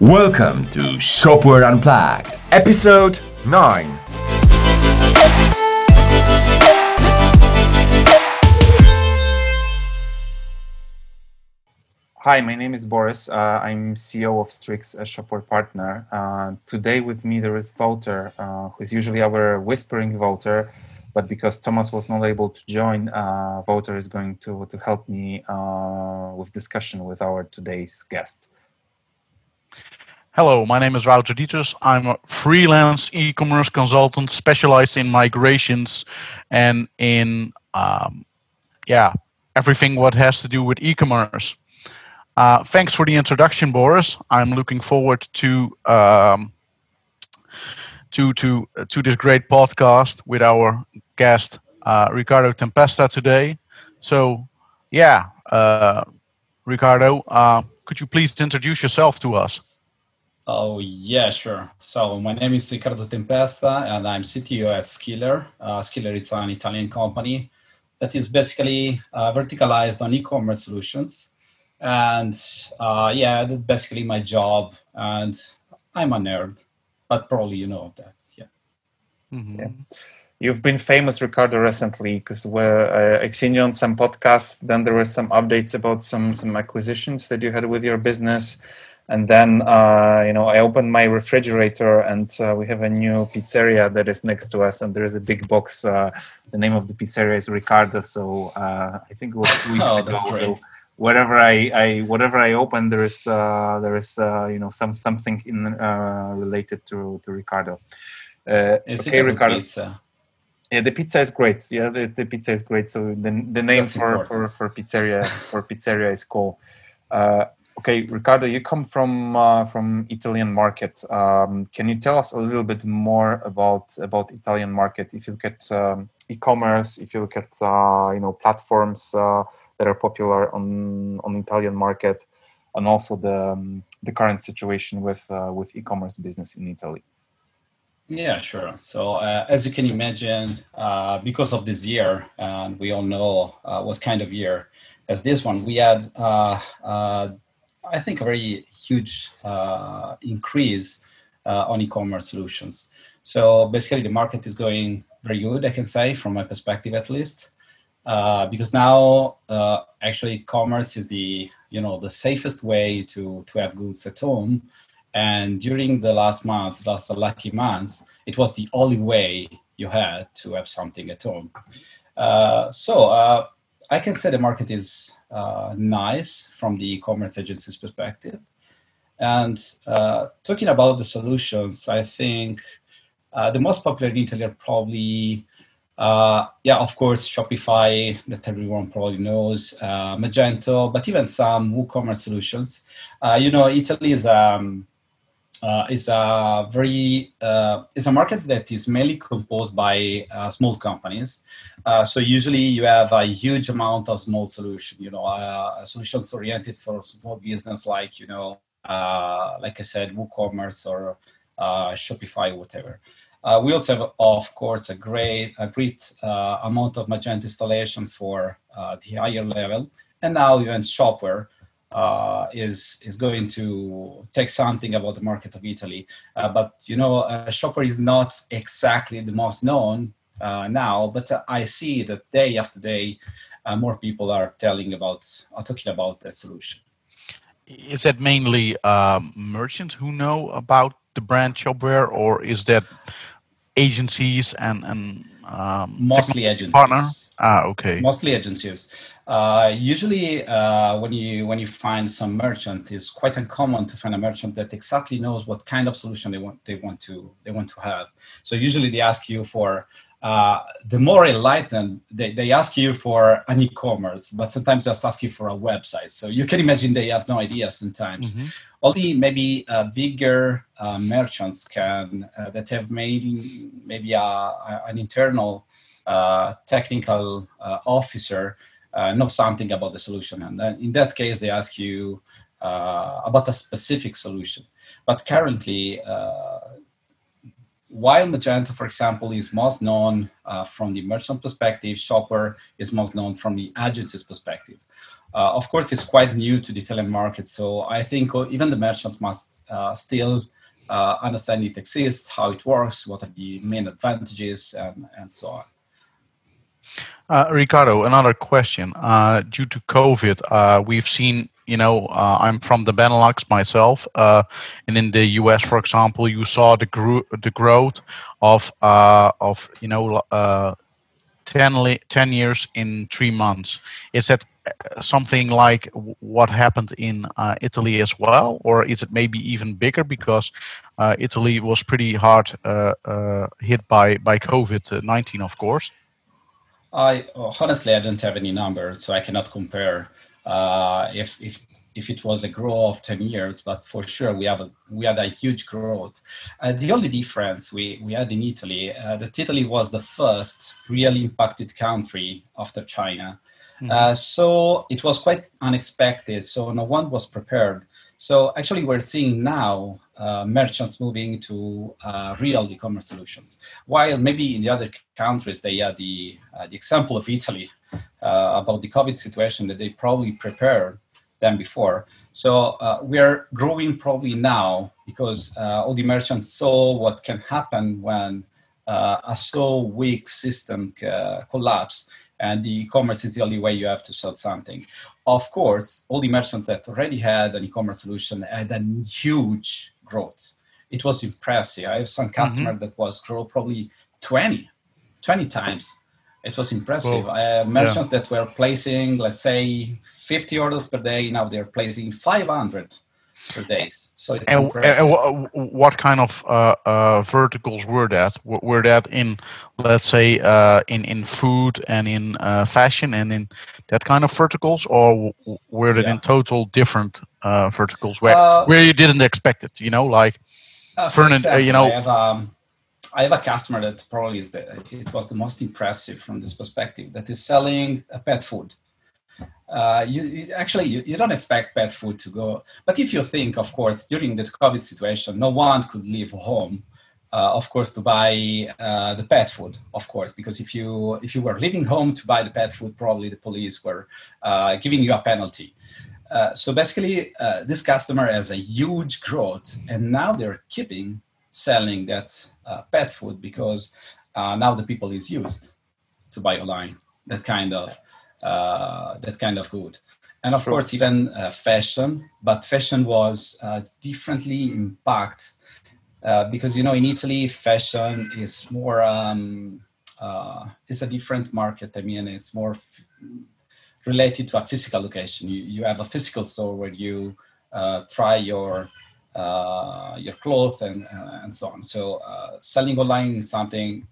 Welcome to Shopware Unplugged, episode 9. Hi, my name is Boris. Uh, I'm CEO of Strix, a Shopware partner. Uh, today with me there is Wouter, uh, who is usually our whispering Wouter, but because Thomas was not able to join, uh, Wouter is going to, to help me uh, with discussion with our today's guest. Hello, my name is Wouter Dieters. I'm a freelance e-commerce consultant specialized in migrations and in um, yeah everything what has to do with e-commerce. Uh, thanks for the introduction, Boris. I'm looking forward to um, to to to this great podcast with our guest uh, Riccardo Tempesta today. So, yeah, uh, Riccardo, uh, could you please introduce yourself to us? Oh, yeah, sure. So my name is Riccardo Tempesta and I'm CTO at Skeeller. Uh, Skeeller is an Italian company that is basically uh, verticalized on e-commerce solutions. And uh, yeah, that's basically my job. And I'm a nerd, but probably you know that. Yeah. Mm-hmm. yeah. You've been famous, Riccardo, recently because we uh, I've seen you on some podcasts. Then there were some updates about some some acquisitions that you had with your business and then uh, you know i opened my refrigerator and uh, we have a new pizzeria that is next to us and there is a big box uh, the name of the pizzeria is ricardo. So uh, i think it was two weeks oh, ago so whatever I, I whatever i open there is uh, there is uh, you know some something in related to to ricardo. Okay ricardo. pizza? yeah the pizza is great. Yeah the, the pizza is great. So the, the name for, for, for pizzeria for pizzeria is cool Okay, Riccardo, you come from uh, from Italian market. Um, can you tell us a little bit more about about Italian market? If you look at um, e-commerce, if you look at uh, you know platforms uh, that are popular on on Italian market, and also the um, the current situation with uh, with e-commerce business in Italy. Yeah, sure. So uh, as you can imagine, uh, because of this year, and we all know what kind of year as this one, we had I think, a very huge uh, increase uh, on e-commerce solutions. So basically, the market is going very good, I can say, from my perspective at least, uh, because now uh, actually commerce is the you know the safest way to to have goods at home. And during the last month, last lucky months, it was the only way you had to have something at home. Uh, so uh, I can say the market is uh, nice from the e-commerce agency's perspective. And uh, talking about the solutions, I think uh, the most popular in Italy are probably, uh, yeah, of course, Shopify that everyone probably knows, uh, Magento, but even some WooCommerce solutions. Uh, you know, Italy is um, uh, is a very uh, is a market that is mainly composed by uh, small companies. Uh, so usually you have a huge amount of small solution. You know, uh, solutions oriented for small business, like you know, uh, like I said, WooCommerce or Shopify, whatever. we also have, of course, a great a great amount of Magento installations for the higher level, and now even Shopware uh, is is going to take something about the market of Italy. Uh, but you know, uh, Shopware is not exactly the most known uh, now. But I see that day after day, uh, more people are telling about, are talking about that solution. Is that mainly um, merchants who know about the brand Shopware, or is that agencies and and um, mostly agencies? Partner? Ah, okay. Mostly agencies. Uh, usually, uh, when you when you find some merchant, it's quite uncommon to find a merchant that exactly knows what kind of solution they want they want to they want to have. So usually they ask you for uh, the more enlightened, they, they ask you for an e-commerce, but sometimes just ask you for a website. So you can imagine they have no idea sometimes. Mm-hmm. Only maybe uh, bigger uh, merchants can uh, that have made maybe a, a, an internal technical officer uh, know something about the solution. And then in that case, they ask you uh, about a specific solution. But currently, uh, while Magento, for example, is most known uh, from the merchant perspective, Shopware is most known from the agency's perspective. uh, of course, it's quite new to the Italian market. So I think even the merchants must uh, still uh, understand it exists, how it works, what are the main advantages, and, and so on. Uh, Riccardo, another question. Uh, due to COVID, uh, we've seen, you know, uh, I'm from the Benelux myself, uh, and in the US, for example, you saw the, gro- the growth of, uh, of you know, 10, li- 10 years in three months. Is that something like what happened in Italy as well, or is it maybe even bigger because Italy was pretty hard hit by, by COVID 19, of course? I honestly I don't have any numbers, so I cannot compare uh, if if if it was a growth of 10 years, but for sure we have a, we had a huge growth. Uh, the only difference we, we had in Italy, uh, that Italy was the first really impacted country after China. Mm-hmm. Uh, so it was quite unexpected. So no one was prepared. So actually, we're seeing now uh, merchants moving to uh, real e-commerce solutions. While maybe in the other countries they are the uh, the example of Italy uh, about the COVID situation that they probably prepared than before. So uh, we are growing probably now because uh, all the merchants saw what can happen when a so weak system collapse and the e-commerce is the only way you have to sell something. Of course, all the merchants that already had an e-commerce solution had a huge growth. It was impressive. I have some customer mm-hmm. that was grow probably 20, 20 times. It was impressive. Well, I have merchants yeah. that were placing, let's say, 50 orders per day. Now they're placing 500 per days. So it's and. And what kind of uh, uh, verticals were that? Were that in, let's say, uh, in in food and in uh, fashion and in that kind of verticals, or were they yeah. in total different uh, verticals where uh, where you didn't expect it? You know, like for example, you know. I have, um, I have a customer that probably is the, it was the most impressive from this perspective that is selling a pet food uh, you, you, actually you, you, don't expect pet food to go. But if you think of course during the covid situation no one could leave home uh, of course to buy uh, the pet food of course because if you if you were leaving home to buy the pet food probably the police were uh, giving you a penalty. Uh, so basically this customer has a huge growth and now they're keeping selling that pet food because now the people is used to buy online that kind of that kind of good. And of course, even uh, fashion, but fashion was uh, differently impacted because you know in Italy, fashion is more um, it's a different market. I mean, it's more f- related to a physical location. You, you have a physical store where you uh, try your uh, your clothes and uh, and so on. So selling online is something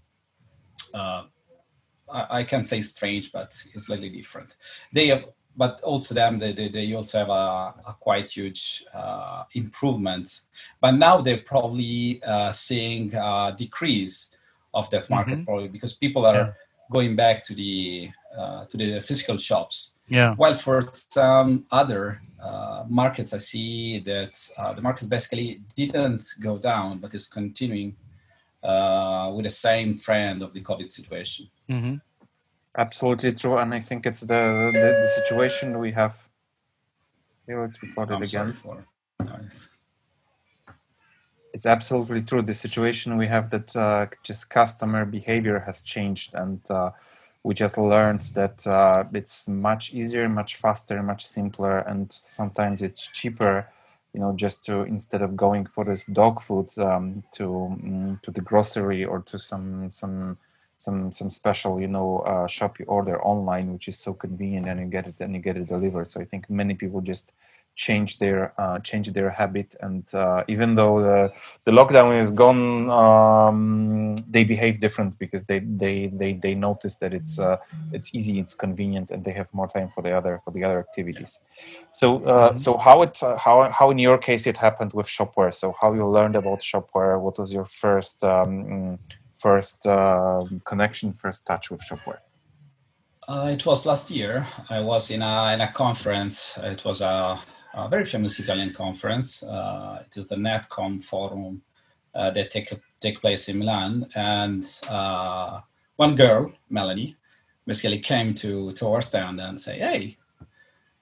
I, I can't say strange, but it's slightly different. They have, but also them, they, they, they also have a, a quite huge uh, improvement. But now they're probably uh, seeing a decrease of that market mm-hmm. probably because people are yeah. going back to the uh, to the physical shops. Yeah. While for some other uh, markets, I see that uh, the market basically didn't go down, but is continuing uh, with the same trend of the COVID situation. Mm-hmm. Absolutely true, and I think it's the the, the situation we have. Here, let's record it I'm again. For nice. It's absolutely true. The situation we have that uh, just customer behavior has changed, and uh, we just learned that uh, it's much easier, much faster, much simpler, and sometimes it's cheaper you know just to instead of going for this dog food um, to um, to the grocery or to some some some some special you know uh, shop you order online which is so convenient and you get it and you get it delivered. So i think many people just change their uh, change their habit and uh, even though the the lockdown is gone um, they behave different because they they they, they notice that it's uh, it's easy it's convenient and they have more time for the other for the other activities so uh, mm-hmm. so how it uh, how how in your case it happened with shopware so how you learned about shopware what was your first um, first uh, connection first touch with shopware it was last year. I was in a in a conference. It was a a very famous Italian conference. Uh, it is the Netcomm Forum uh, that take take place in Milan, and uh, one girl, Melanie, basically came to to our stand and say, "Hey,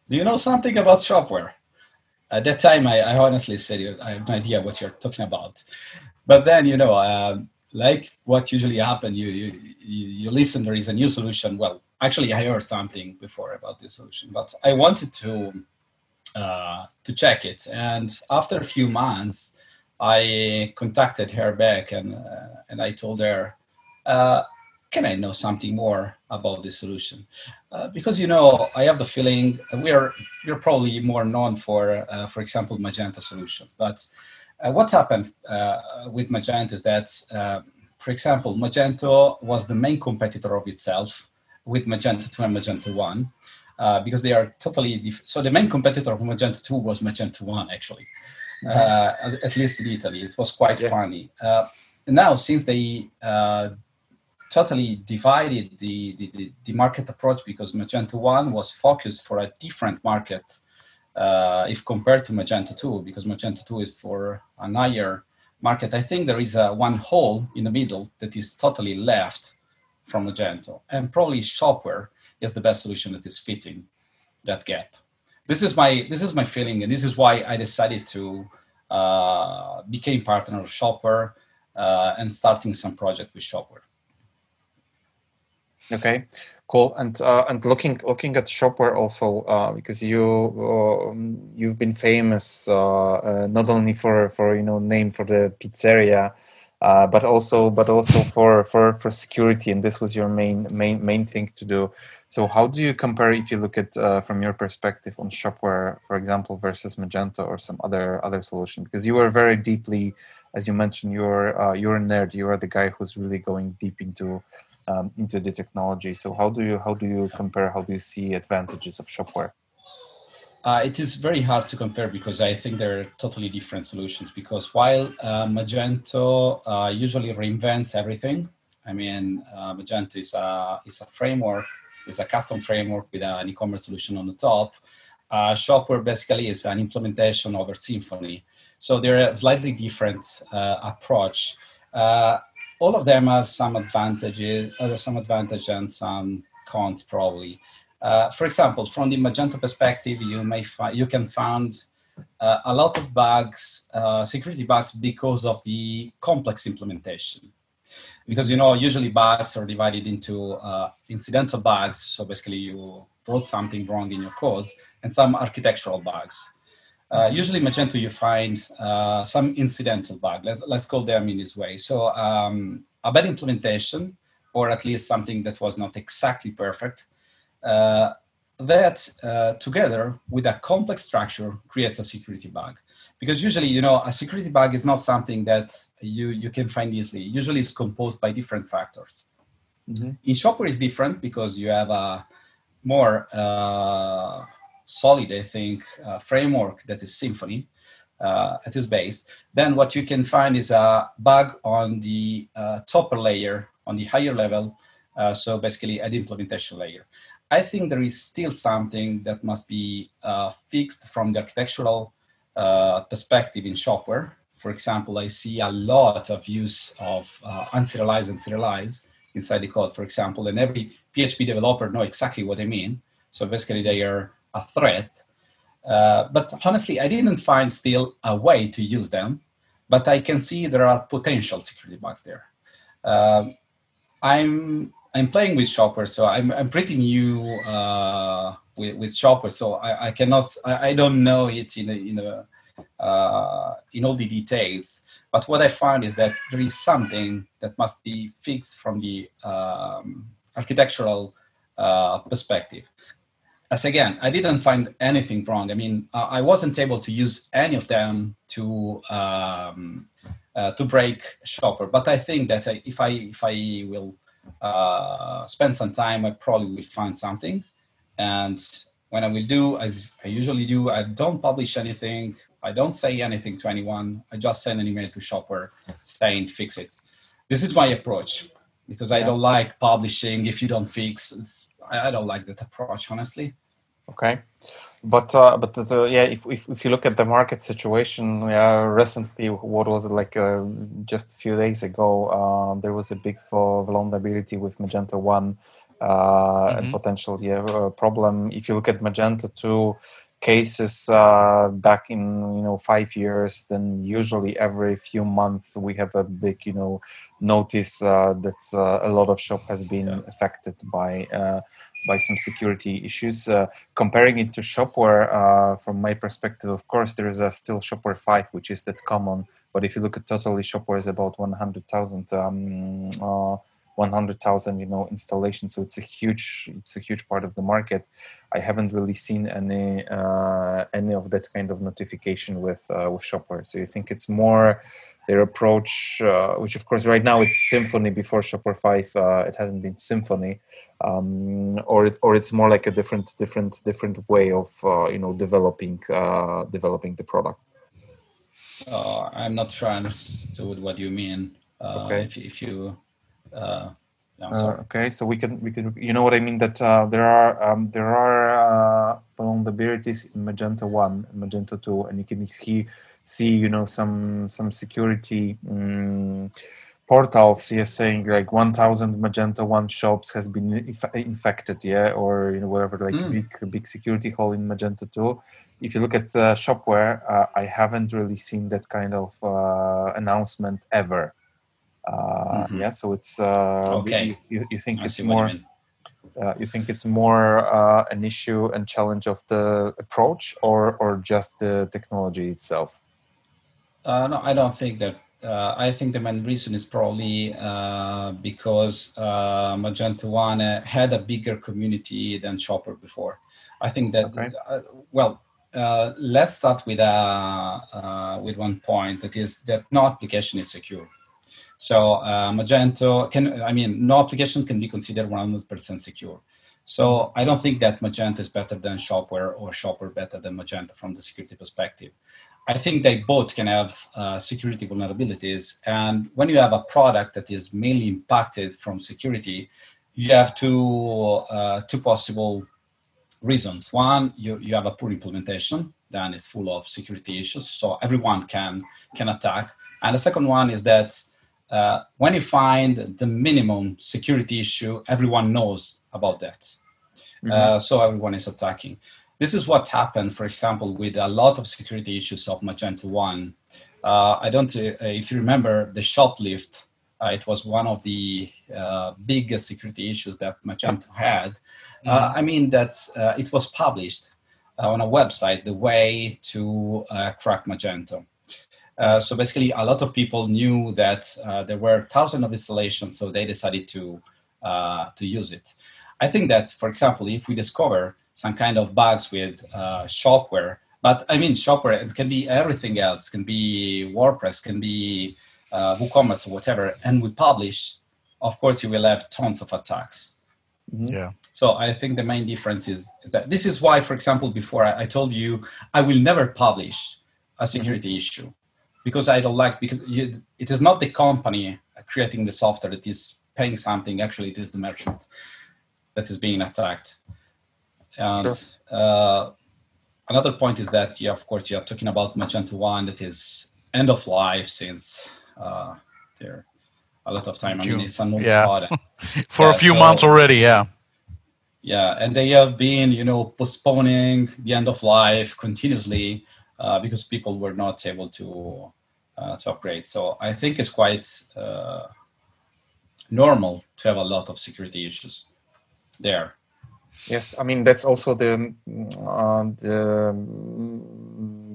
do you know something about shopware? At that time, I, I honestly said, I have no idea what you're talking about. But then, you know, um, like what usually happens, you, you, you listen, there is a new solution. Well, actually, I heard something before about this solution, but I wanted to uh, to check it. And after a few months, I contacted her back and uh, and I told her, uh, "Can I know something more about this solution?" Uh, because you know, I have the feeling we're we're probably more known for, uh, for example, Magento solutions. But what happened with Magento is that, for example, Magento was the main competitor of itself with Magento 2 and Magento 1 uh, because they are totally different. So the main competitor of Magento 2 was Magento 1, actually, uh, at least in Italy. It was quite yes. funny. Uh, now, since they uh, totally divided the, the, the, market approach because Magento 1 was focused for a different market uh, if compared to Magento 2, because Magento 2 is for an higher market. I think there is a one hole in the middle that is totally left from Magento, and probably Shopware is the best solution that is fitting that gap. This is my this is my feeling, and this is why I decided to uh, become partner of Shopware uh, and starting some project with Shopware. Okay, cool. And uh, and looking looking at Shopware also uh, because you um, you've been famous uh, uh, not only for for you know name for the pizzeria uh, but also but also for, for for security and this was your main main main thing to do so how do you compare if you look at uh, from your perspective on shopware for example versus magento or some other other solution? Because you are very deeply as you mentioned you're uh, you're a nerd. You are the guy who's really going deep into um, into the technology. So how do you how do you compare? How do you see advantages of shopware? Uh, it is very hard to compare because I think they're totally different solutions. Because while uh, Magento uh, usually reinvents everything, I mean, uh, Magento is a, is a framework, is a custom framework with an e-commerce solution on the top. Uh, Shopware basically is an implementation over Symfony. So they're a slightly different uh, approach. all of them have some advantages, some advantage and some cons probably. Uh, for example, from the Magento perspective, you may find you can find uh, a lot of bugs, uh, security bugs, because of the complex implementation. Because you know, usually bugs are divided into uh, incidental bugs. So basically, you wrote something wrong in your code, and some architectural bugs. Uh, usually, Magento, you find uh, some incidental bug. Let's, let's call them in this way. So, um, a bad implementation, or at least something that was not exactly perfect, uh, that uh, together with a complex structure creates a security bug because usually you know a security bug is not something that you you can find easily. Usually it's composed by different factors. Mm-hmm. in shopware is different because you have a more uh, solid i think uh, framework that is symfony uh, at its base. Then what you can find is a bug on the uh, topper layer on the higher level so basically at the implementation layer. I think there is still something that must be uh, fixed from the architectural uh, perspective in shopware. For example, I see a lot of use of uh, unserialized and serialized inside the code, for example, and every PHP developer know exactly what I mean. So basically, they are a threat. Uh, but honestly, I didn't find still a way to use them. But I can see there are potential security bugs there. Um, I'm I'm playing with Shopware, so I'm I'm pretty new uh, with, with Shopware, so I, I cannot I, I don't know it in a, in a, uh, in all the details. But what I found is that there is something that must be fixed from the um, architectural uh, perspective. As again, I didn't find anything wrong. I mean, I wasn't able to use any of them to um, uh, to break Shopware. But I think that if I if I will uh, spend some time, I probably will find something. And when I will do, as I usually do, I don't publish anything. I don't say anything to anyone. I just send an email to Shopware saying fix it. This is my approach because I don't like publishing if you don't fix. I don't like that approach, honestly. Okay but uh, but uh, yeah, if, if if you look at the market situation, yeah, recently, what was it like? Uh, just a few days ago, uh, there was a big vulnerability with Magento One mm-hmm. and potential yeah, problem. If you look at Magento 2 cases uh, back in you know five years, then usually every few months we have a big you know notice uh, that uh, a lot of shop has been yeah. affected by uh, by some security issues. Uh, comparing it to Shopware, uh, from my perspective, of course, there is still Shopware 5, which is that common. But if you look at totally, Shopware is about 100,000 um, uh, 100,000 you know installations so it's a huge it's a huge part of the market i haven't really seen any uh, any of that kind of notification with uh, with shopware so you think it's more their approach uh, which of course right now it's Symfony before shopware 5 uh, it hasn't been Symfony um, or it, or it's more like a different different different way of uh, you know developing uh, developing the product. Uh, I'm not sure I understood what you mean. Uh, okay. If, if you. Uh, uh, okay, so we can we can you know what I mean that there are um, there are uh, vulnerabilities in Magento one, Magento two, and you can see see you know some some security. Um, portals yes saying like 1000 magento 1 shops has been inf- infected yeah or you know whatever like mm. big big security hole in magento 2 if you look at uh, shopware uh, i haven't really seen that kind of uh, announcement ever uh, mm-hmm. yeah so it's uh, okay you, you think I it's more you, uh, you, think it's more an issue and challenge of the approach or or just the technology itself no i don't think that uh, I think the main reason is probably uh, because uh, Magento One uh, had a bigger community than Shopware before. I think that okay. Uh, well, uh, let's start with with one point that is that no application is secure. So Magento can I mean no application can be considered 100% secure. So I don't think that Magento is better than Shopware or Shopware better than Magento from the security perspective. I think they both can have uh, security vulnerabilities. And when you have a product that is mainly impacted from security, you have two, uh, two possible reasons. One, you, you have a poor implementation, then it's full of security issues, so everyone can, can attack. And the second one is that uh, when you find the minimum security issue, everyone knows about that. Mm-hmm. Uh, so everyone is attacking. This is what happened, for example, with a lot of security issues of Magento 1. Uh, I don't, uh, if you remember the shoplift, uh, it was one of the uh, biggest security issues that Magento had. Uh, mm-hmm. I mean, that uh, it was published on a website, the way to crack Magento. So basically, a lot of people knew that there were thousands of installations, so they decided to to use it. I think that, for example, if we discover some kind of bugs with uh, shopware. But I mean, shopware it can be everything else. Can be WordPress, can be uh, WooCommerce or whatever. And we publish, of course, you will have tons of attacks. Mm-hmm. Yeah. So I think the main difference is, is that this is why, for example, before I, I told you I will never publish a security mm-hmm. issue because I don't like because you, it is not the company creating the software that is paying something. Actually, it is the merchant that is being attacked. And sure. uh, another point is that, yeah, of course, you're talking about Magento 1 that is end of life since uh, there a lot of time. I mean, it's an old yeah. product. For yeah, a few so, months already, yeah. Yeah, and they have been, you know, postponing the end of life continuously uh, because people were not able to uh, to upgrade. So I think it's quite uh, normal to have a lot of security issues there. Yes, I mean that's also the uh, the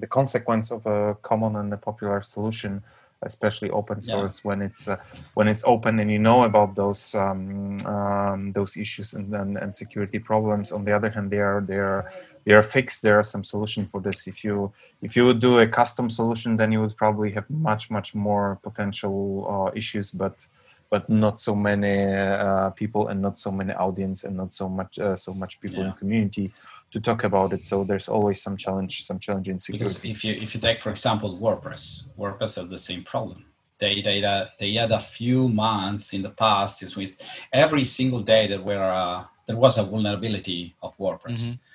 the consequence of a common and a popular solution, especially open source yeah. when it's uh, when it's open and you know about those um, um, those issues and, and, and security problems. On the other hand, they are they are they are fixed. There are some solution for this. If you if you would do a custom solution, then you would probably have much much more potential uh, issues, but but not so many uh, people and not so many audience and not so much uh, so much people yeah. in community to talk about it so there's always some challenge some challenge in security because if you if you take for example wordpress wordpress has the same problem they they uh, they had a few months in the past is with every single day that were uh, there was a vulnerability of wordpress mm-hmm.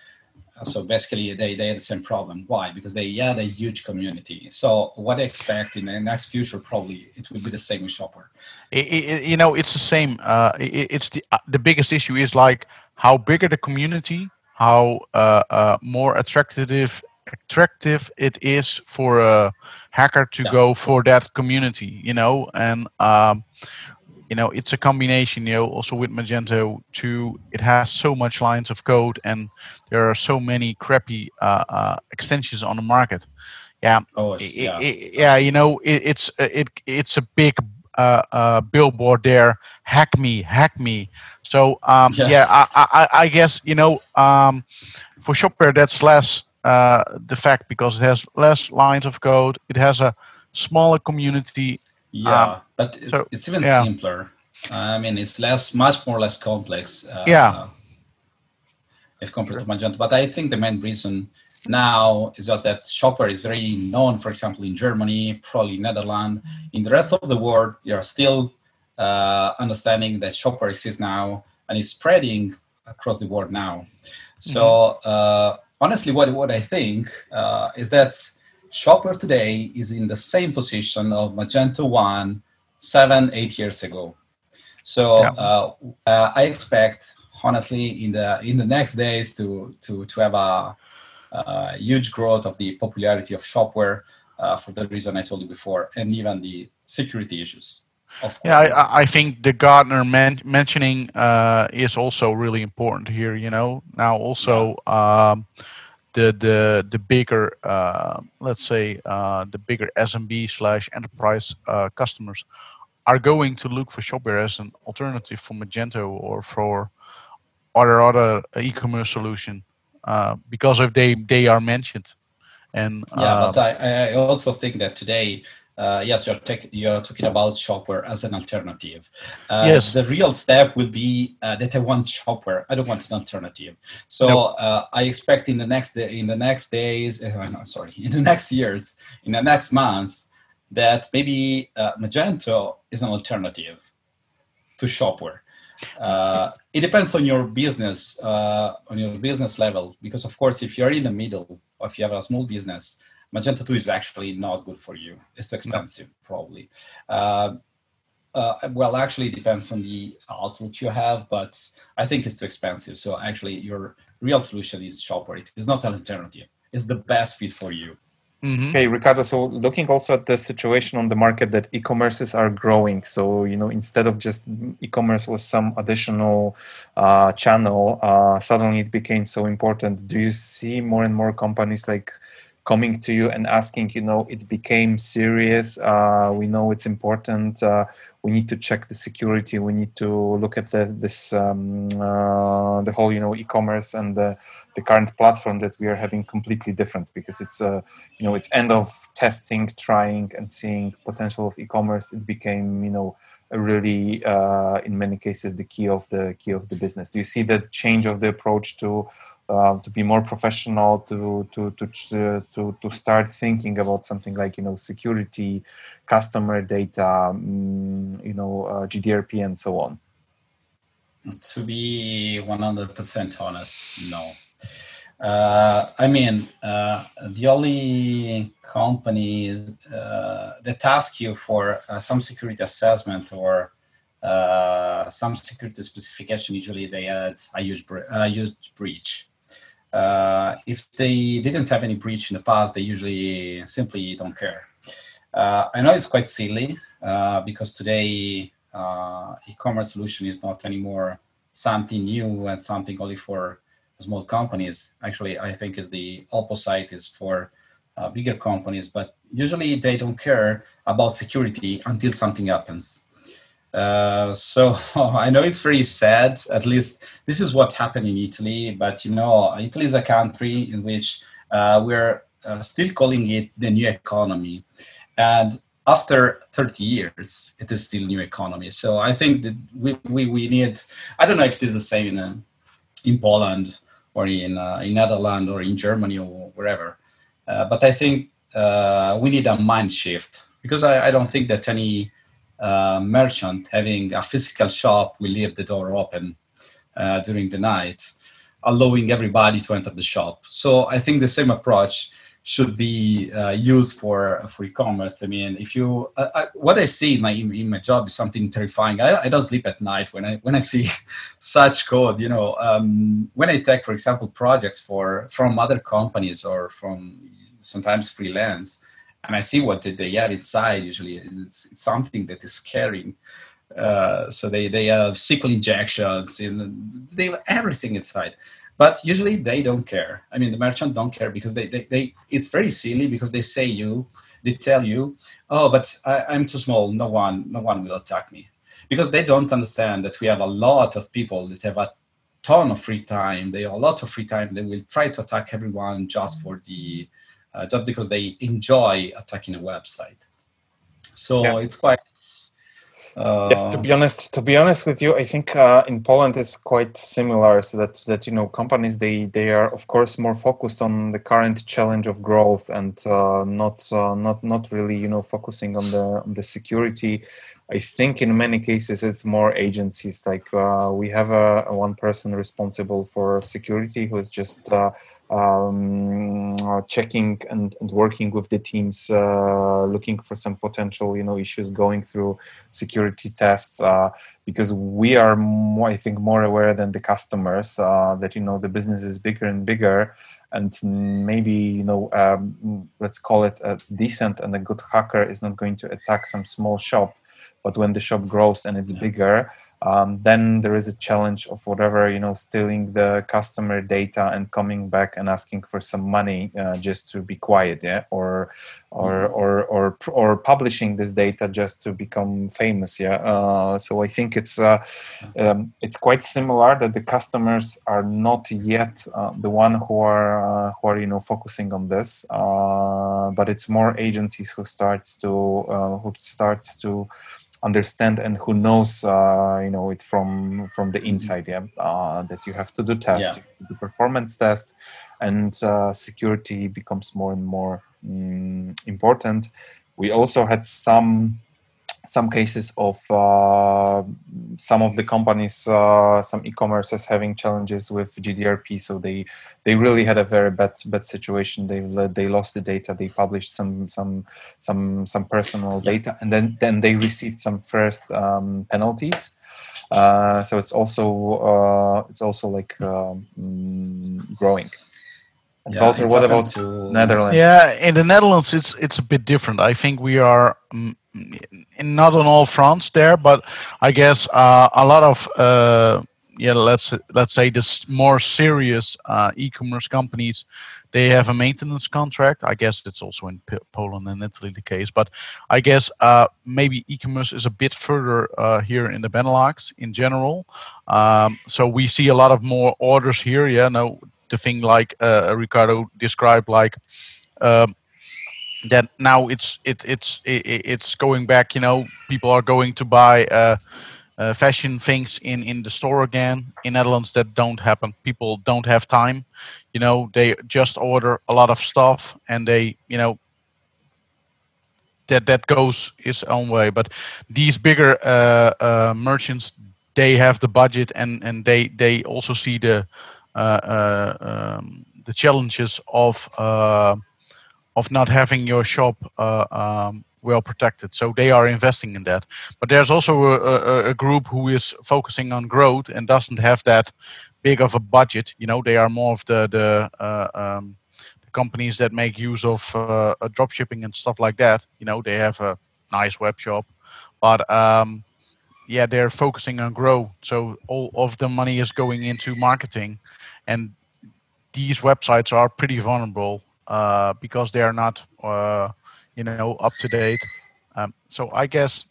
So basically they, they had the same problem. Why? Because they had a huge community. So what i expect in the next future probably it will be the same with shopware it, it, you know it's the same uh, it, it's the uh, the biggest issue is like how bigger the community how uh, uh more attractive attractive it is for a hacker to yeah. go for that community you know? And um, you know it's a combination you know also with magento 2 it has so much lines of code and there are so many crappy uh, uh, extensions on the market. Yeah. Oh, yeah. It, it, yeah you know it, it's uh, it it's a big uh, uh, billboard there. Hack me hack me. So um, yeah, yeah I, I, I, guess you know um, for shopware that's less uh, the fact because it has less lines of code. It has a smaller community yeah, um, but it's, so, it's even yeah. simpler. I mean, it's less, much more less complex. Uh, yeah. if compared sure. to Magento, but I think the main reason now is just that Shopware is very known. For example, in Germany, probably Netherlands. In the rest of the world, you are still uh, understanding that Shopware exists now and is spreading across the world now. So mm-hmm. uh, honestly, what what I think uh, is that Shopware today is in the same position of Magento 1 seven, eight years ago. So yeah. uh, uh, I expect, honestly, in the in the next days to to to have a, a huge growth of the popularity of Shopware uh, for the reason I told you before, and even the security issues. Yeah, I, I, think the Gartner man- mentioning uh, is also really important here. You know, now also. Um, the the the bigger uh, let's say uh, the bigger SMB slash enterprise uh, customers are going to look for Shopware as an alternative for Magento or for other other e-commerce solution uh, because of they they are mentioned. And yeah, but uh, I, I also think that today uh, yes, you're, tech, you're talking about Shopware as an alternative. Uh, yes. The real step would be uh, that I want Shopware. I don't want an alternative. So nope. Uh, I expect in the next day, in the next days, uh, no, sorry, in the next years, in the next months, that maybe uh, Magento is an alternative to Shopware. it depends on your business, on your business level, because of course, if you're in the middle, or if you have a small business, Magento 2 is actually not good for you. It's too expensive, no. probably. Uh, uh, well, actually, it depends on the outlook you have, but I think it's too expensive. So actually, your real solution is Shopware. It is not an alternative. It's the best fit for you. Mm-hmm. Okay, Riccardo. So looking also at the situation on the market that e-commerces are growing. So you know, instead of just e-commerce was some additional uh, channel, uh, suddenly it became so important. Do you see more and more companies like coming to you and asking, you know, it became serious. Uh, we know it's important. Uh, we need to check the security. We need to look at the, this um, uh, the whole, you know, e-commerce and the, the current platform that we are having completely different because it's uh, you know it's end of testing, trying, and seeing potential of e-commerce. It became you know really uh, in many cases the key of the key of the business. Do you see the change of the approach to uh, to be more professional, to to to to to start thinking about something like you know security, customer data, um, you know uh, GDPR and so on. To be one hundred percent honest, no. Uh, I mean, uh, the only company uh, that asks you for uh, some security assessment or some security specification, usually they had a huge, a huge breach. Uh, if they didn't have any breach in the past, they usually simply don't care. Uh, I know it's quite silly uh, because today uh, e-commerce solution is not anymore something new and something only for small companies. Actually, I think is the opposite is for uh, bigger companies, but usually they don't care about security until something happens. Uh, so I know it's very sad. At least this is what happened in Italy. But you know, Italy is a country in which uh, we're uh, still calling it the new economy, and after 30 years, it is still new economy. So I think that we, we, we need. I don't know if it is the same in uh, in Poland or in uh, in Netherlands or in Germany or wherever. but I think we need a mind shift because I, I don't think that any uh, merchant having a physical shop will leave the door open uh, during the night. allowing everybody to enter the shop. So I think the same approach should be uh, used for for e-commerce. I mean, if you uh, I, what I see in my in my job is something terrifying. I, I don't sleep at night when I when I see such code. You know, um, when I take, for example, projects for from other companies or from sometimes freelance, and I see what they have inside. Usually, it's, it's something that is scaring. Uh, so they they have SQL injections and they have everything inside. But usually they don't care. I mean the merchant don't care because they, they, they it's very silly because they say you they tell you oh but I, i'm too small. No one no one will attack me. Because they don't understand that we have a lot of people that have a ton of free time. They have a lot of free time. They will try to attack everyone just for the uh, just because they enjoy attacking a website so yeah. it's quite yes, to be honest, to be honest with you, I think uh, in Poland is quite similar. So that that you know, companies they they are of course more focused on the current challenge of growth and uh, not uh, not not really you know focusing on the on the security. I think in many cases it's more agencies. Like uh, we have a, a, one person responsible for security who is just uh, um, uh, checking and, and, working with the teams, uh, looking for some potential, you know, issues, going through security tests. Uh, because we are more, I think, more aware than the customers uh, that you know the business is bigger and bigger, and maybe you know, um, let's call it a decent and a good hacker is not going to attack some small shop, but when the shop grows and it's bigger um, then there is a challenge of whatever you know stealing the customer data and coming back and asking for some money uh, just to be quiet yeah? Or or mm-hmm. or or or publishing this data just to become famous yeah? Uh, so i think it's uh, um, it's quite similar that the customers are not yet uh, the one who are uh, who are you know focusing on this uh, but it's more agencies who starts to who starts to understand and who knows uh, you know it from from the inside yeah uh, that you have to do tests yeah. do performance tests and uh, security becomes more and more mm, important we also had some some cases of uh, some of the companies, uh, some e-commerces having challenges with GDPR. So they they really had a very bad bad situation. They they lost the data. They published some some some some personal data, and then then they received some first um, penalties. Uh, so it's also uh, it's also like um, growing. Yeah, Wouter, what about to... Netherlands? Yeah, in the Netherlands, it's it's a bit different. I think we are um, in, not on all fronts there, but I guess uh, a lot of uh, yeah, let's let's say this more serious uh, e-commerce companies, they have a maintenance contract. I guess it's also in P- Poland and Italy the case, but I guess uh, maybe e-commerce is a bit further uh, here in the Benelux in general. Um, so we see a lot of more orders here. Yeah, no, the thing like uh, Riccardo described, like um, that now it's it, it's it, it's going back. You know, people are going to buy uh, uh, fashion things in in the store again. In Netherlands, that don't happen. People don't have time. You know, they just order a lot of stuff and they you know that that goes its own way. But these bigger uh, uh, merchants, they have the budget and and they they also see the uh, uh, um, the challenges of uh, of not having your shop um, well protected. So they are investing in that. But there's also a, a, a, group who is focusing on growth and doesn't have that big of a budget. You know, they are more of the the, uh, um, the companies that make use of uh, drop shipping and stuff like that. You know, they have a nice web shop, but um, yeah, they're focusing on grow. So all of the money is going into marketing, and these websites are pretty vulnerable uh, because they are not, uh, you know, up to date. Um, so I guess,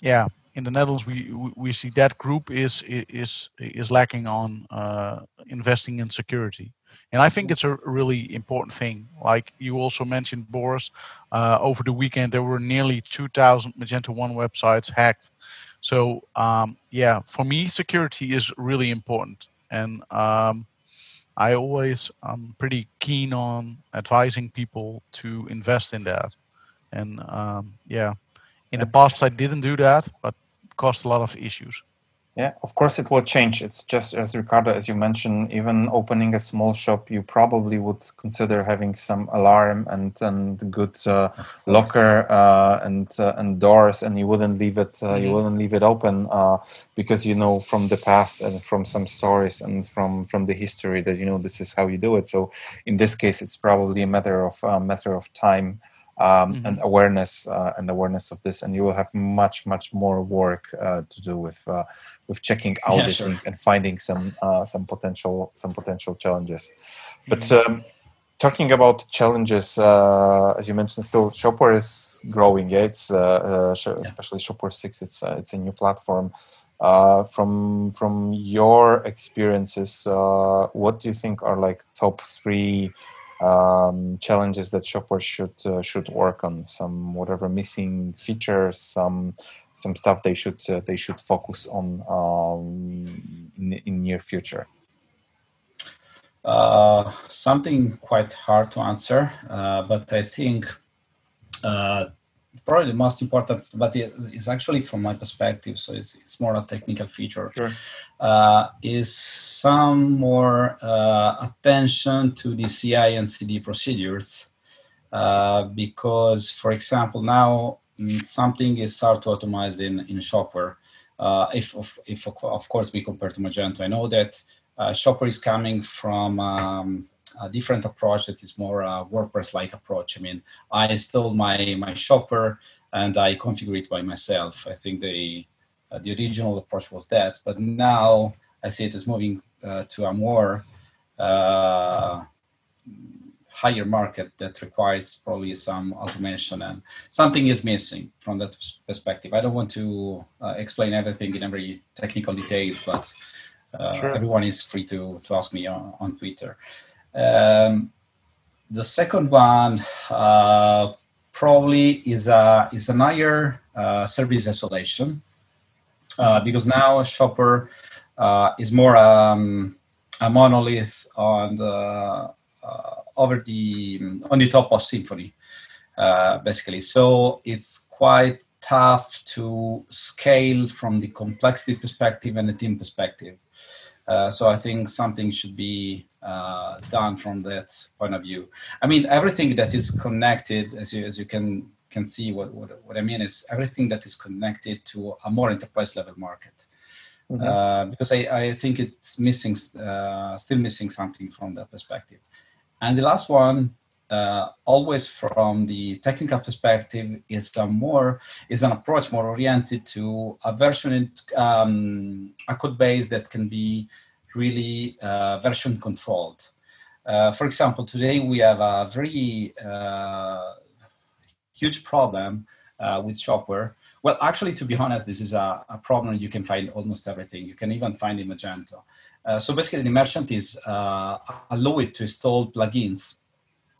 yeah, in the Netherlands we we see that group is is is lacking on uh, investing in security. And I think it's a really important thing. Like you also mentioned, Boris, uh, over the weekend there were nearly 2,000 Magento 1 websites hacked. So um, yeah, for me, security is really important, and um, I always am pretty keen on advising people to invest in that. And um, yeah, in the past I didn't do that, but caused a lot of issues. Yeah, of course it will change. It's just as Riccardo, as you mentioned, even opening a small shop, you probably would consider having some alarm and and good uh, locker uh, and uh, and doors, and you wouldn't leave it mm-hmm. you wouldn't leave it open uh, because you know from the past and from some stories and from from the history that you know this is how you do it. So in this case, it's probably a matter of a matter of time um, mm-hmm. and awareness uh, and awareness of this, and you will have much much more work uh, to do with uh, with checking out yeah, sure. and, finding some uh, some potential some potential challenges. But mm-hmm. um, talking about challenges, uh, as you mentioned, still Shopware is growing. Yeah, it's uh, yeah. especially Shopware six. It's it's a new platform. from from your experiences, what do you think are like top three um, challenges that Shopware should uh, should work on. Some whatever missing features, some some stuff they should uh, they should focus on um, in, in near future. Uh, something quite hard to answer, uh, but I think uh, probably the most important, but it's actually from my perspective, so it's, it's more a technical feature, sure. uh, is some more uh, attention to the CI and CD procedures. Uh, because, for example, now something is start to automate in, in Shopware. Uh, if, if, if, of course, we compare to Magento, I know that uh, Shopware is coming from um, a different approach that is more a WordPress-like approach. I mean, I install my my Shopware and I configure it by myself. I think the uh, the original approach was that, but now I see it as moving uh, to a more uh, higher market that requires probably some automation and something is missing from that perspective. I don't want to uh, explain everything in every technical details, but uh, sure. everyone is free to, to ask me on, on Twitter. Um, the second one uh, probably is a is an higher uh, service isolation uh, because now Shopware uh, is more um, a monolith on the uh, over the on the top of Symfony uh, basically. So it's quite tough to scale from the complexity perspective and the team perspective. Uh, so I think something should be uh, done from that point of view. I mean, everything that is connected, as you as you can can see, what what, what I mean is everything that is connected to a more enterprise level market. Mm-hmm. Uh, because I, I think it's missing, uh, still missing something from that perspective. And the last one uh, always from the technical perspective is a more is an approach more oriented to a version um, a code base that can be really uh, version controlled. Uh, for example, today we have a very uh, huge problem uh, with Shopware. Well, actually, to be honest, this is a, a, problem you can find almost everything. You can even find in Magento. Uh, so basically, the merchant is allow it to install plugins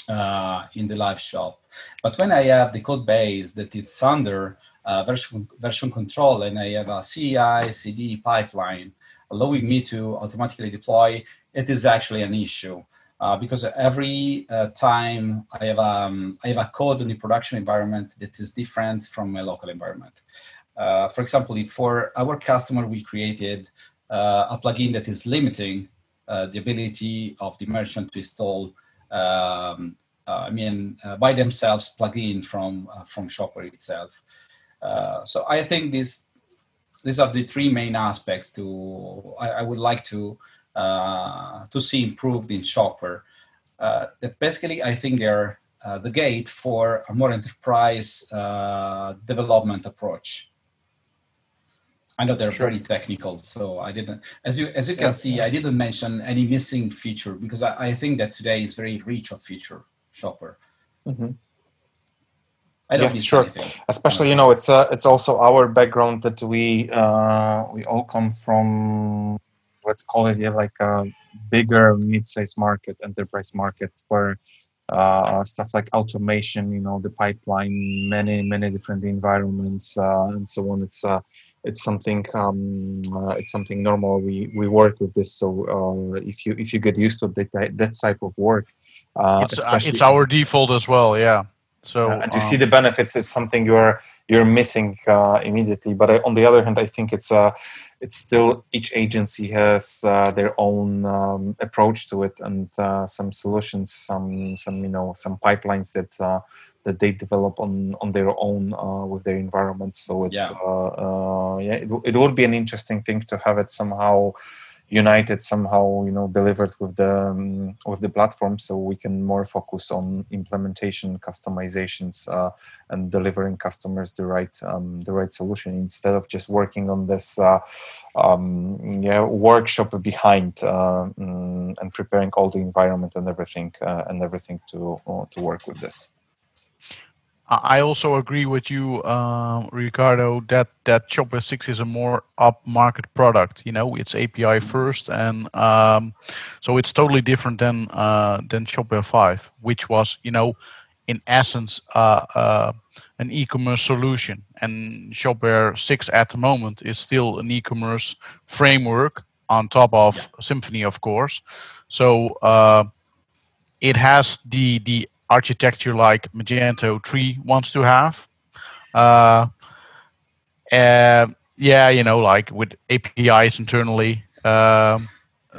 uh, in the live shop. But when I have the code base that it's under uh, version, version control and I have a CI, CD pipeline allowing me to automatically deploy, it is actually an issue. Uh, because every uh, time I have, um, I have a code in the production environment that is different from my local environment. Uh, for example, for our customer, we created uh, a plugin that is limiting the ability of the merchant to install um, uh, I mean, uh, by themselves plug in from uh, from Shopware itself. so I think these these are the three main aspects to I, I would like to to see improved in Shopware. that basically I think they're the gate for a more enterprise development approach. I know they're sure. very technical, so I didn't. As you as you can yeah. see, I didn't mention any missing feature because I, I, think that today is very rich of feature Shopware. Mm-hmm. I don't yes, sure. Anything, Especially, honestly. you know, it's uh, it's also our background that we uh, we all come from. Let's call it yeah, like a bigger mid-sized market, enterprise market, where uh, stuff like automation, you know, the pipeline, many many different environments, uh, and so on. It's uh, it's something um, uh, it's something normal. We we work with this, so uh, if you if you get used to that that type of work, uh, it's, uh, it's our default as well, yeah. So and you um, see the benefits. It's something you're you're missing uh, immediately. But I, on the other hand, I think it's uh, it's still each agency has uh, their own um, approach to it and uh, some solutions, some some you know some pipelines that uh, that they develop on on their own uh, with their environments. So it's Yeah. uh, uh, yeah, it, it would be an interesting thing to have it somehow united somehow you know delivered with the um, with the platform so we can more focus on implementation customizations uh, and delivering customers the right um, the right solution instead of just working on this uh, um, yeah workshop behind uh, mm, and preparing all the environment and everything uh, and everything to uh, to work with this I also agree with you, um, Riccardo, that that Shopware 6 is a more upmarket product. You know, it's API first, and um, so it's totally different than uh, than Shopware 5, which was, you know, in essence, uh, uh, an e-commerce solution. And Shopware 6 at the moment is still an e-commerce framework on top of Symfony, of course. So uh, it has the the architecture like Magento 3 wants to have. Uh, uh, yeah, you know, like with APIs internally. Um,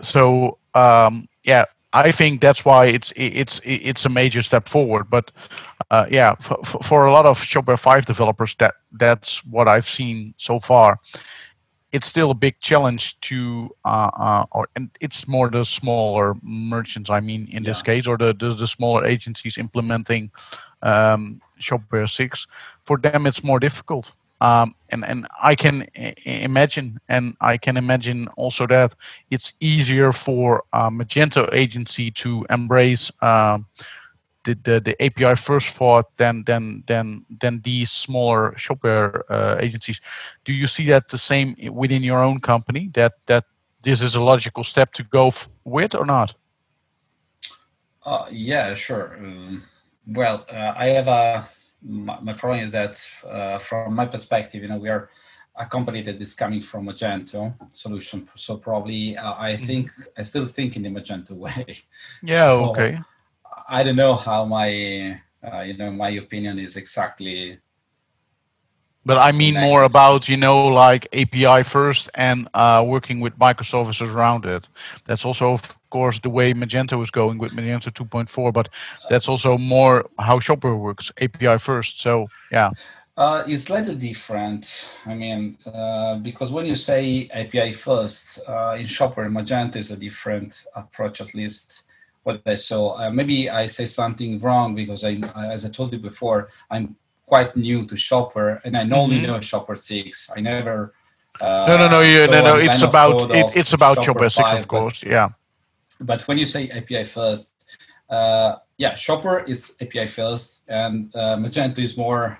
so um, yeah, I think that's why it's it's it's a major step forward. But uh, yeah, for, for a lot of Shopware 5 developers, that that's what I've seen so far. It's still a big challenge to, uh, uh, or and it's more the smaller merchants. I mean, in this case, or the, the the smaller agencies implementing um, Shopware 6. For them, it's more difficult. Um, and and I can imagine, and I can imagine also that it's easier for a Magento agency to embrace um, the, the the API first thought than than than than these smaller shopware uh, agencies. Do you see that the same within your own company? That that this is a logical step to go f- with or not? Uh, yeah, sure. Um, well, uh, I have a my, my problem is that uh, from my perspective, you know, we are a company that is coming from Magento solution, so probably uh, I think I still think in the Magento way. Yeah. So, okay. I don't know how my uh, you know my opinion is exactly. But I mean more about you know like API first and uh, working with microservices around it. That's also of course the way Magento is going with Magento 2.4. But that's also more how Shopware works, API first. So yeah. Uh, it's slightly different. I mean, uh, because when you say API first uh, in Shopware, Magento is a different approach, at least what I saw. Uh, maybe I say something wrong because I, as I told you before, I'm quite new to Shopware, and I only Mhm. know Shopware six. I never. Uh, No, no, no. You, no, no. It's about it, it's about Shopware Shopware 6, 5, of but- course. Yeah. but when you say API first, uh, yeah, Shopware is API first, and uh, Magento is more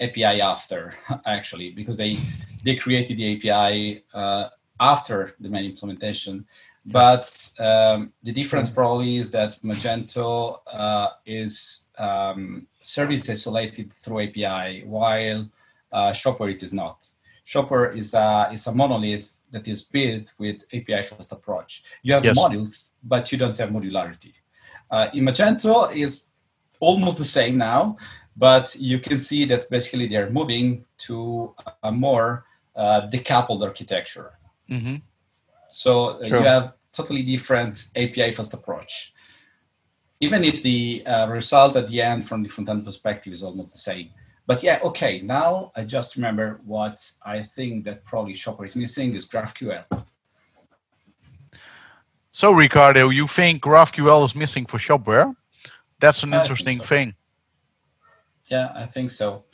API after, actually, because they they created the API uh, after the main implementation. But um, the difference probably is that Magento uh, is um, service isolated through API, while uh, Shopware it is not. Shopware is a is a monolith that is built with API first approach. You have Yes. modules, but you don't have modularity. Uh, in Magento is almost the same now, but you can see that basically they're moving to a more uh, decoupled architecture. hmm So uh, Sure. you have totally different API first approach. Even if the uh, result at the end from the front end perspective is almost the same. But yeah, okay, now I just remember what I think that probably Shopware is missing is GraphQL. So Riccardo, you think GraphQL is missing for Shopware? That's an I interesting so. thing. Yeah, I think so.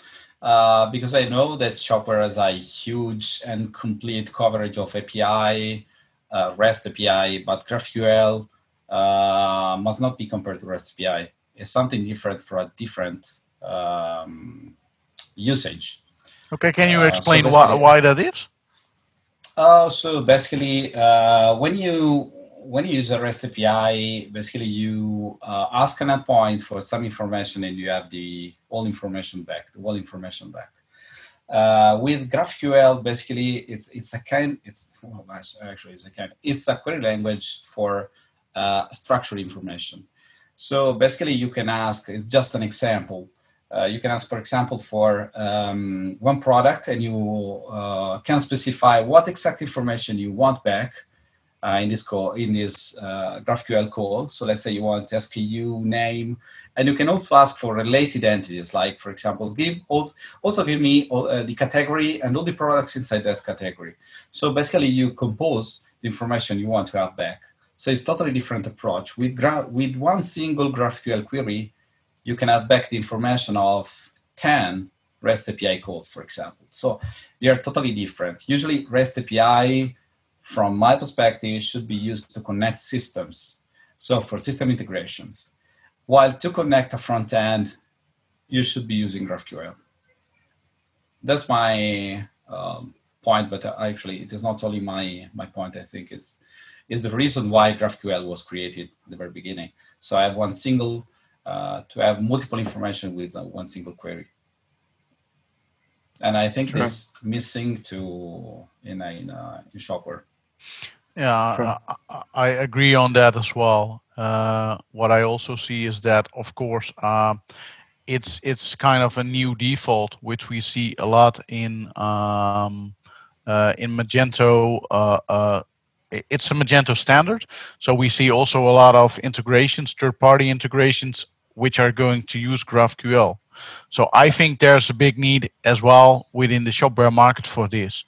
Uh, because I know that Shopware has a huge and complete coverage of API, uh, REST API, but GraphQL uh, must not be compared to REST API. It's something different for a different um, usage. Okay, can you Uh, so explain why, why that is? Uh, so basically, uh, when you when you use a REST API, basically you uh, ask an endpoint for some information, and you have the all information back, the whole information back. Uh, with GraphQL, basically, it's it's a kind it's well, actually it's a kind it's a query language for uh, structured information. So basically, you can ask. It's just an example. uh, you can ask, for example, for um, one product, and you uh, can specify what exact information you want back uh, in this call in this uh, GraphQL call. So let's say you want SKU name, and you can also ask for related entities, like for example, give also, also give me all, uh, the category and all the products inside that category. So basically, you compose the information you want to have back. So it's totally different approach. With gra- with one single GraphQL query, you can add back the information of 10 REST API calls, for example. So they are totally different. Usually, REST API from my perspective, should be used to connect systems. So for system integrations, while to connect a front end, you should be using GraphQL. That's my um, point, but actually it is not only my, my point, I think is, is the reason why GraphQL was created at the very beginning. So I have one single, uh, to have multiple information with uh, one single query. And I think sure. it's missing to in a, in, a, in Shopware. Yeah, I, I, agree on that as well. Uh, what I also see is that, of course, uh, it's it's kind of a new default, which we see a lot in um, uh, in Magento. Uh, uh, it's a Magento standard, so we see also a lot of integrations, third-party integrations, which are going to use GraphQL. So I think there's a big need as well within the shopware market for this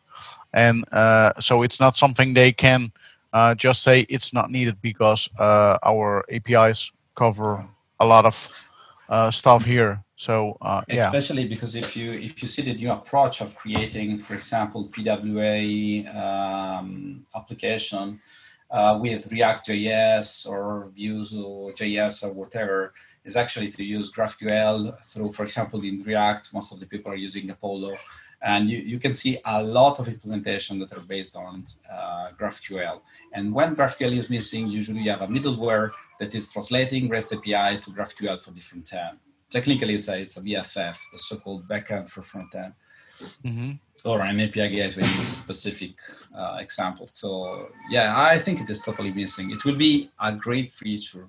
and uh, so it's not something they can uh, just say it's not needed because uh, our APIs cover a lot of stuff here. So uh, yeah. especially because if you if you see the new approach of creating, for example, PWA um, application uh, with React.js or Vue.js or whatever, is actually to use GraphQL through, for example, in React, most of the people are using Apollo and you, you can see a lot of implementation that are based on uh, GraphQL. And when GraphQL is missing, usually you have a middleware that is translating REST API to GraphQL for different end. Technically, it's a, it's a BFF, the so-called backend for front end. Mm-hmm. Or an API gateway in specific uh, example. So yeah, I think it is totally missing. It will be a great feature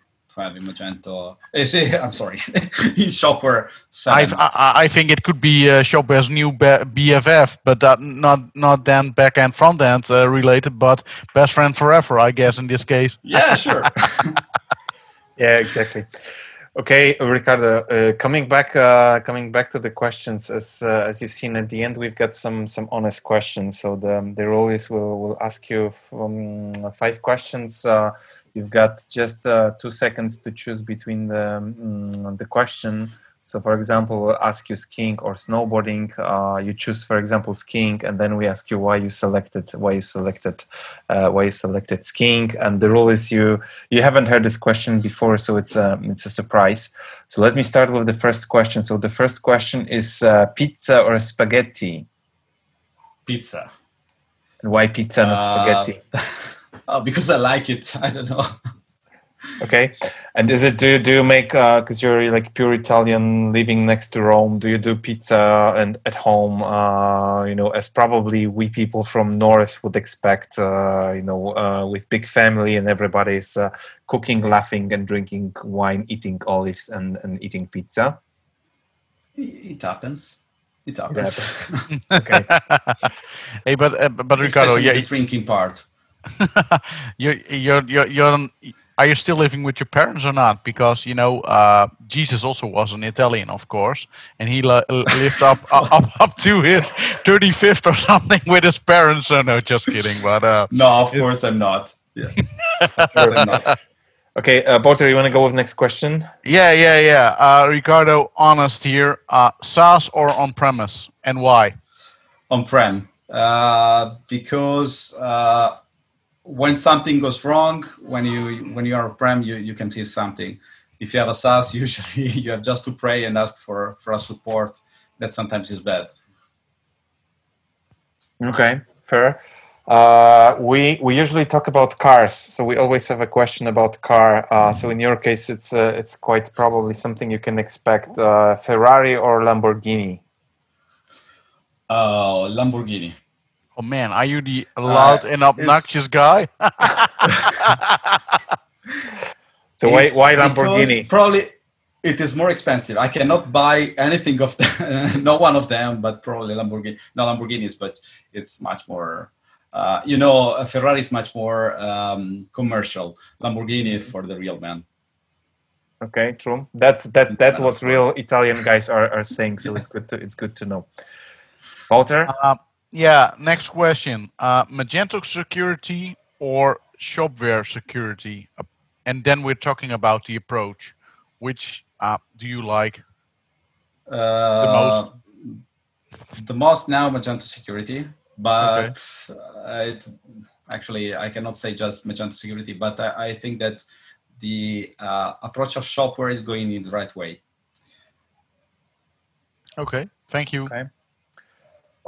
in Magento. Uh, I'm sorry, in Shopware. I, I think it could be uh, Shopware's new BFF, but that not not then back end front end uh, related, but best friend forever, I guess in this case. Yeah, sure. yeah, exactly. Okay, Riccardo. Uh, coming back, uh, coming back to the questions, as uh, as you've seen at the end, we've got some some honest questions. So the the always will will ask you um, five questions uh, you've got just uh, two seconds to choose between the um, the question. So, for example, we'll ask you skiing or snowboarding. Uh, you choose, for example, skiing, and then we ask you why you selected why you selected uh, why you selected skiing. And the rule is you you haven't heard this question before, so it's a um, it's a surprise. So let me start with the first question. So the first question is uh, pizza or spaghetti? Pizza. And why pizza, not uh, spaghetti? uh, because I like it. I don't know. okay, and is it do you, do you make because uh, you're like pure Italian living next to Rome? Do you do pizza and at home? Uh, you know, as probably we people from north would expect. Uh, you know, uh, with big family and everybody's uh, cooking, laughing, and drinking wine, eating olives, and and eating pizza. It happens. It happens. okay. hey, but uh, but Riccardo, yeah, the drinking part. you're, you're, you're, you're, are you still living with your parents or not? Because, you know, uh, Jesus also was an Italian, of course, and he li- lived up, up, up to his 35th or something with his parents. So, no, just kidding. But, uh, no, of course I'm not. Yeah. I'm not. Okay, uh, Wouter, you want to go with next question? Yeah, yeah, yeah. Uh, Riccardo, honest here. Uh, SaaS or on-premise, and why? On-prem, uh, because uh, when something goes wrong, when you when you are a prem, you, you can see something. If you have a SaaS, usually you have just to pray and ask for for a support. That sometimes is bad. Okay, fair. Uh, we we usually talk about cars, so we always have a question about car. Uh, so in your case, it's uh, it's quite probably something you can expect: uh, Ferrari or Lamborghini. Uh, Lamborghini. Oh man, are you the loud uh, and obnoxious guy? so why why Lamborghini? Probably it is more expensive. I cannot buy anything of them, no one of them, but probably Lamborghini, no Lamborghinis, but it's much more. Uh, you know, Ferrari is much more um, commercial. Lamborghini for the real man. Okay, true. That's that. That's what real Italian guys are, are saying. So it's good to it's good to know. Wouter. Uh, yeah. Next question. Uh, Magento security or shopware security, uh, and then we're talking about the approach. Which uh, do you like uh, the most? The most now Magento security, but okay. it actually I cannot say just Magento security, but I, I think that the uh, approach of shopware is going in the right way. Okay, thank you. Okay.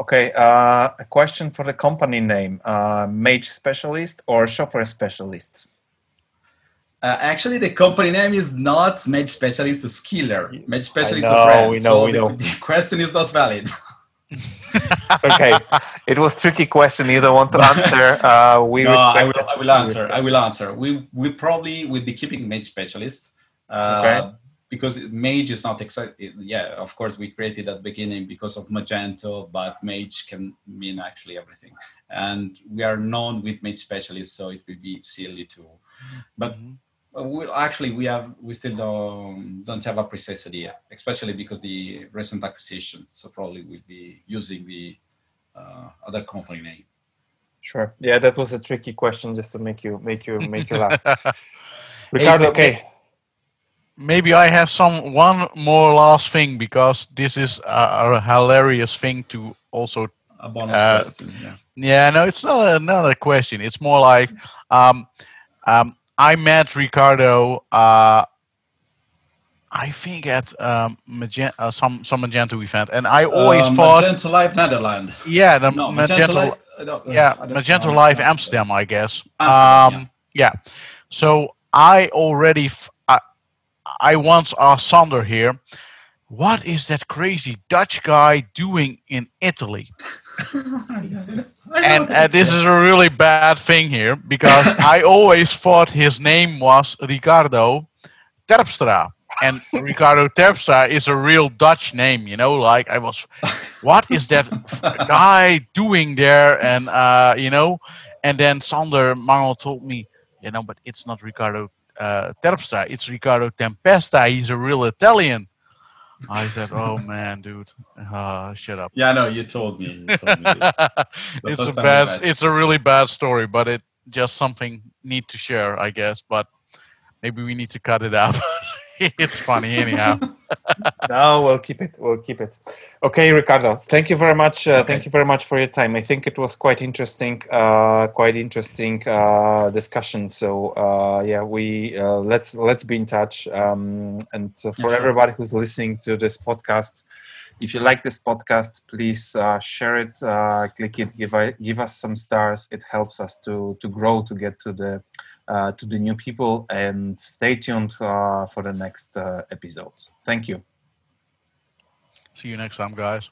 Okay, uh, a question for the company name: uh, Mage Specialist or Shopware Specialist? Uh, actually, the company name is not Mage Specialist, the Skeeller. Mage Specialist know, is a brand. We know, so we the, know. the question is not valid. okay, it was tricky question. You don't want to answer. Uh, we no, I will, I will answer. I will answer. We we probably will be keeping Mage Specialist. Uh, okay. Because Mage is not exactly, yeah, of course, we created at beginning because of Magento, but Mage can mean actually everything. And we are known with Mage specialists so it would be silly to. But mm-hmm we actually we have we still don't don't have a precise idea, especially because the recent acquisition. So probably we'll be using the uh, other company name. Sure. Yeah, that was a tricky question just to make you make you make you laugh. Riccardo, hey, okay. Maybe I have some one more last thing because this is a, a hilarious thing to also. A bonus uh, question. Yeah. Yeah. No, it's not another question. It's more like. Um, um, I met Riccardo. Uh, I think at um, Magento, uh, some some Magento event, and I always uh, thought Magento Live Netherlands. Yeah, the no, Magento, Magento Li- yeah, Magento Live Amsterdam, I guess. Amsterdam, um, yeah. yeah. So I already, f- I, once asked Sander here, what is that crazy Dutch guy doing in Italy? and uh, this is a really bad thing here because I always thought his name was Ricardo Terpstra. And Ricardo Terpstra is a real Dutch name, you know. Like I was, what is that guy doing there? And uh, you know, and then Sander Mangel told me, you know, but it's not Ricardo uh, Terpstra, it's Riccardo Tempesta. He's a real Italian. I said, "Oh man, dude, uh, shut up." Yeah, no, you told me. You told me it's a bad, it's a really bad story, but it just something need to share, I guess. But maybe we need to cut it out. it's funny anyhow. no, we'll keep it. We'll keep it. Okay, Riccardo. Thank you very much. Uh, okay. Thank you very much for your time. I think it was quite interesting. Uh, quite interesting uh, discussion. So uh, yeah, we uh, let's let's be in touch. Um, and for yeah, sure. everybody who's listening to this podcast, if you like this podcast, please uh, share it, click it, give give us some stars. It helps us to to grow to get to the uh, to the new people and stay tuned uh, for the next uh, episodes. Thank you. See you next time, guys.